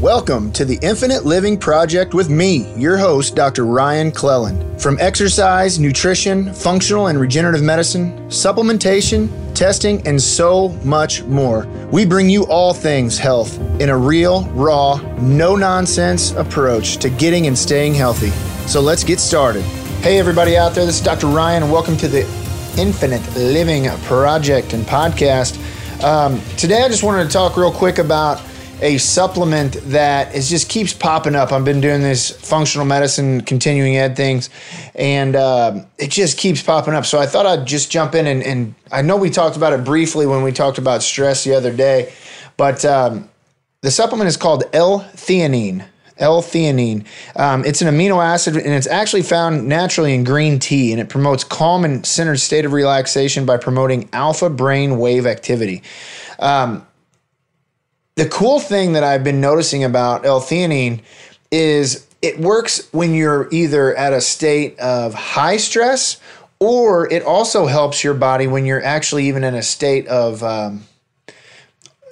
Welcome to the Infinite Living Project with me, your host, Dr. Ryan Cleland. From exercise, nutrition, functional and regenerative medicine, supplementation, testing, and so much more, we bring you all things health in a real, raw, no nonsense approach to getting and staying healthy. So let's get started. Hey, everybody out there, this is Dr. Ryan, and welcome to the Infinite Living Project and podcast. Um, today, I just wanted to talk real quick about a supplement that is just keeps popping up. I've been doing this functional medicine, continuing ed things, and uh, it just keeps popping up. So I thought I'd just jump in and, and, I know we talked about it briefly when we talked about stress the other day, but um, the supplement is called L-theanine. L-theanine. Um, it's an amino acid, and it's actually found naturally in green tea, and it promotes calm and centered state of relaxation by promoting alpha brain wave activity. Um, the cool thing that I've been noticing about L-theanine is it works when you're either at a state of high stress or it also helps your body when you're actually even in a state of um,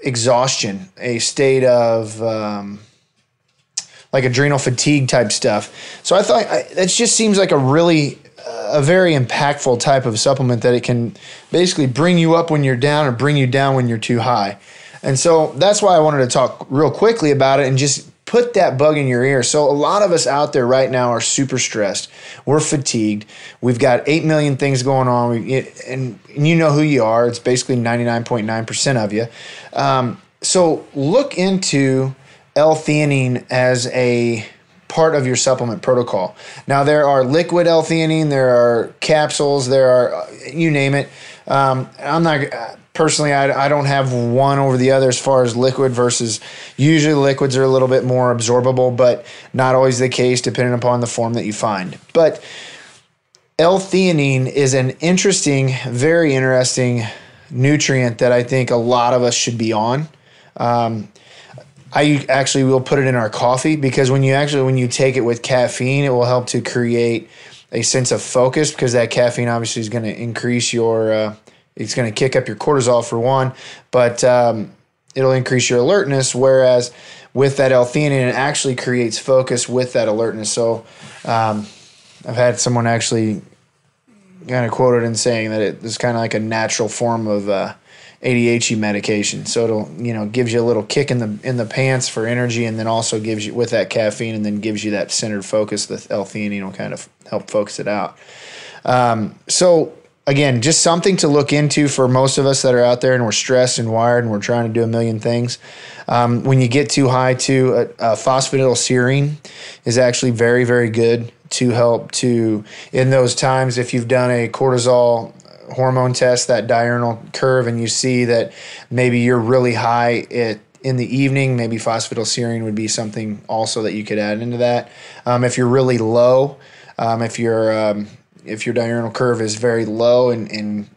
exhaustion, a state of um, like adrenal fatigue type stuff. So I thought it just seems like a really a very impactful type of supplement that it can basically bring you up when you're down or bring you down when you're too high. And so that's why I wanted to talk real quickly about it and just put that bug in your ear. So a lot of us out there right now are super stressed. We're fatigued. We've got 8 million things going on and you know who you are. It's basically 99.9% of you. Um, so look into L-theanine as a part of your supplement protocol. Now there are liquid L-theanine, there are capsules, there are you name it. Um, I'm not personally, I, I don't have one over the other as far as liquid versus usually liquids are a little bit more absorbable, but not always the case depending upon the form that you find. But L-theanine is an interesting, very interesting nutrient that I think a lot of us should be on. Um, I actually will put it in our coffee because when you actually when you take it with caffeine, it will help to create a sense of focus because that caffeine obviously is going to increase your uh, it's going to kick up your cortisol for one, but um, it'll increase your alertness. Whereas with that L-theanine, it actually creates focus with that alertness. So um, I've had someone actually kind of quoted in saying that it is kind of like a natural form of uh, ADHD medication. So it'll you know gives you a little kick in the in the pants for energy, and then also gives you with that caffeine, and then gives you that centered focus. The L-theanine will kind of help focus it out. Um, so again, just something to look into for most of us that are out there and we're stressed and wired and we're trying to do a million things. Um, when you get too high, to uh, uh, phosphatidylserine is actually very, very good to help to in those times if you've done a cortisol hormone test, that diurnal curve, and you see that maybe you're really high at in the evening, maybe phosphatidylserine would be something also that you could add into that. Um, if you're really low, um, if you're um, if your diurnal curve is very low and, and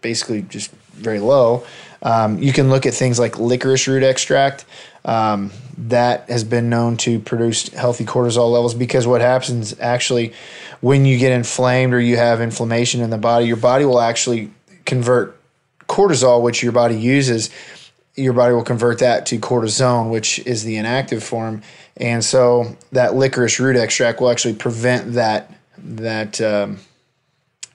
basically just very low, um, you can look at things like licorice root extract. Um, that has been known to produce healthy cortisol levels because what happens actually when you get inflamed or you have inflammation in the body, your body will actually convert cortisol, which your body uses. Your body will convert that to cortisone, which is the inactive form. And so that licorice root extract will actually prevent that that um,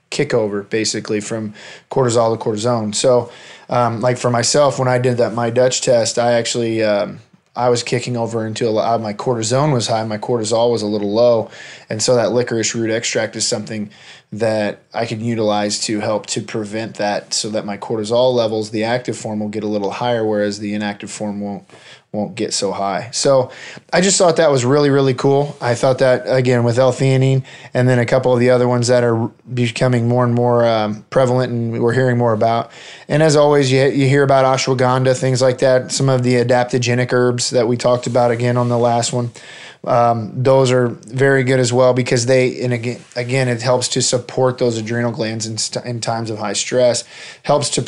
kickover basically from cortisol to cortisone. So, um, like for myself, when I did that my Dutch test, I actually um, I was kicking over into a lot. My cortisone was high, my cortisol was a little low, and so that licorice root extract is something that I can utilize to help to prevent that, so that my cortisol levels, the active form, will get a little higher, whereas the inactive form won't won't get so high. So I just thought that was really, really cool. I thought that, again, with L-theanine and then a couple of the other ones that are becoming more and more um, prevalent and we're hearing more about. And as always, you, you hear about ashwagandha, things like that, some of the adaptogenic herbs that we talked about again on the last one. Um, those are very good as well because they and again again it helps to support those adrenal glands in, st- in times of high stress helps to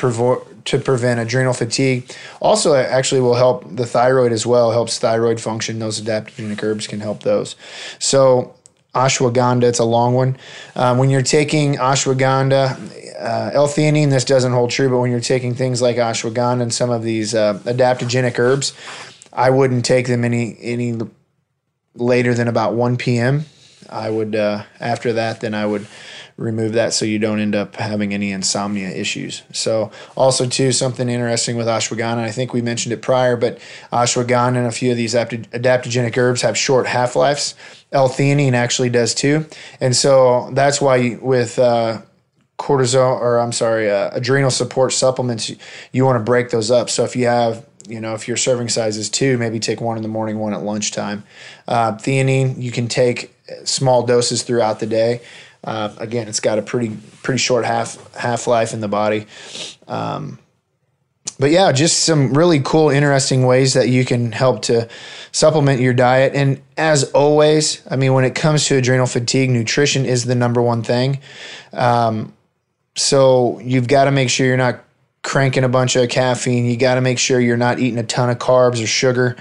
to prevent adrenal fatigue. Also actually will help the thyroid as well helps thyroid function. Those adaptogenic herbs can help those. So ashwagandha it's a long one. Um, when you're taking ashwagandha uh, L-theanine this doesn't hold true but when you're taking things like ashwagandha and some of these uh, adaptogenic herbs I wouldn't take them any any later than about 1 p.m. I would uh, after that then I would remove that so you don't end up having any insomnia issues. So also too something interesting with ashwagandha. I think we mentioned it prior, but ashwagandha and a few of these adaptogenic herbs have short half lives. L-theanine actually does too, and so that's why with uh, cortisol or I'm sorry, uh, adrenal support supplements, you, you want to break those up. So if you have you know, if your serving size is two, maybe take one in the morning, one at lunchtime. Uh, theanine, you can take small doses throughout the day. Uh, again, it's got a pretty pretty short half half life in the body. Um, but yeah, just some really cool, interesting ways that you can help to supplement your diet. And as always, I mean, when it comes to adrenal fatigue, nutrition is the number one thing. Um, so you've got to make sure you're not cranking a bunch of caffeine. You got to make sure you're not eating a ton of carbs or sugar.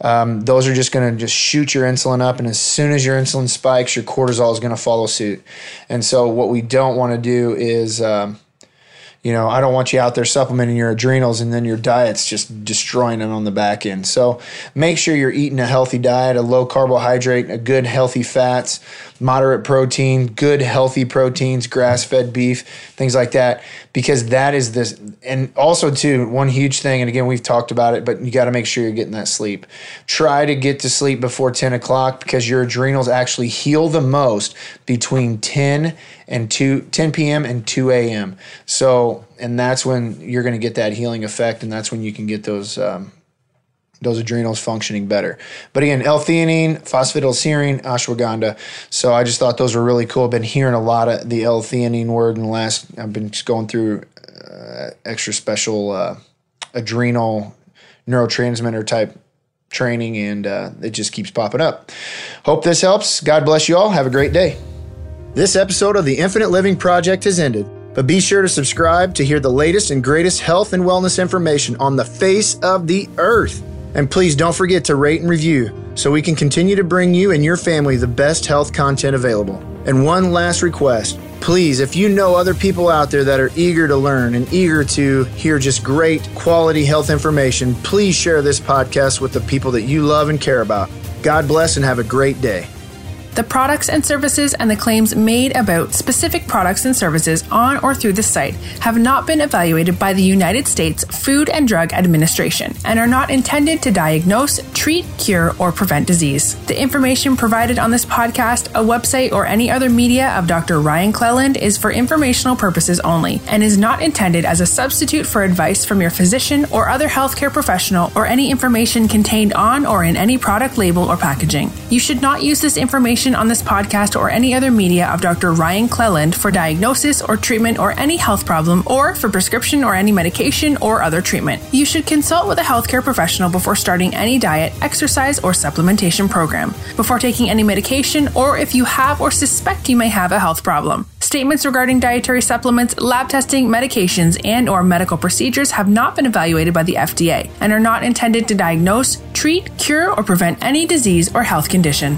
Um, those are just going to just shoot your insulin up, and as soon as your insulin spikes, your cortisol is going to follow suit. And so, what we don't want to do is um, you know, I don't want you out there supplementing your adrenals and then your diet's just destroying it on the back end. So make sure you're eating a healthy diet, a low carbohydrate, a good healthy fats, moderate protein, good healthy proteins, grass fed beef, things like that, because that is this. And also, too, one huge thing, and again, we've talked about it, but you got to make sure you're getting that sleep. Try to get to sleep before 10 o'clock because your adrenals actually heal the most between 10 and 2 10 p.m. and 2 a.m. So, and that's when you're going to get that healing effect, and that's when you can get those um, those adrenals functioning better. But again, L-theanine, phosphatidylserine, ashwagandha. So I just thought those were really cool. I've been hearing a lot of the L-theanine word in the last. I've been going through uh, extra special uh, adrenal neurotransmitter type training, and uh, it just keeps popping up. Hope this helps. God bless you all. Have a great day. This episode of the Infinite Living Project has ended, but be sure to subscribe to hear the latest and greatest health and wellness information on the face of the earth. And please don't forget to rate and review so we can continue to bring you and your family the best health content available. And one last request please, if you know other people out there that are eager to learn and eager to hear just great quality health information, please share this podcast with the people that you love and care about. God bless and have a great day. The products and services and the claims made about specific products and services on or through the site have not been evaluated by the United States Food and Drug Administration and are not intended to diagnose, treat, cure, or prevent disease. The information provided on this podcast, a website, or any other media of Dr. Ryan Cleland is for informational purposes only and is not intended as a substitute for advice from your physician or other healthcare professional or any information contained on or in any product label or packaging. You should not use this information information on this podcast or any other media of Dr. Ryan Cleland for diagnosis or treatment or any health problem or for prescription or any medication or other treatment. You should consult with a healthcare professional before starting any diet, exercise, or supplementation program, before taking any medication, or if you have or suspect you may have a health problem. Statements regarding dietary supplements, lab testing, medications, and or medical procedures have not been evaluated by the FDA and are not intended to diagnose, treat, cure, or prevent any disease or health condition.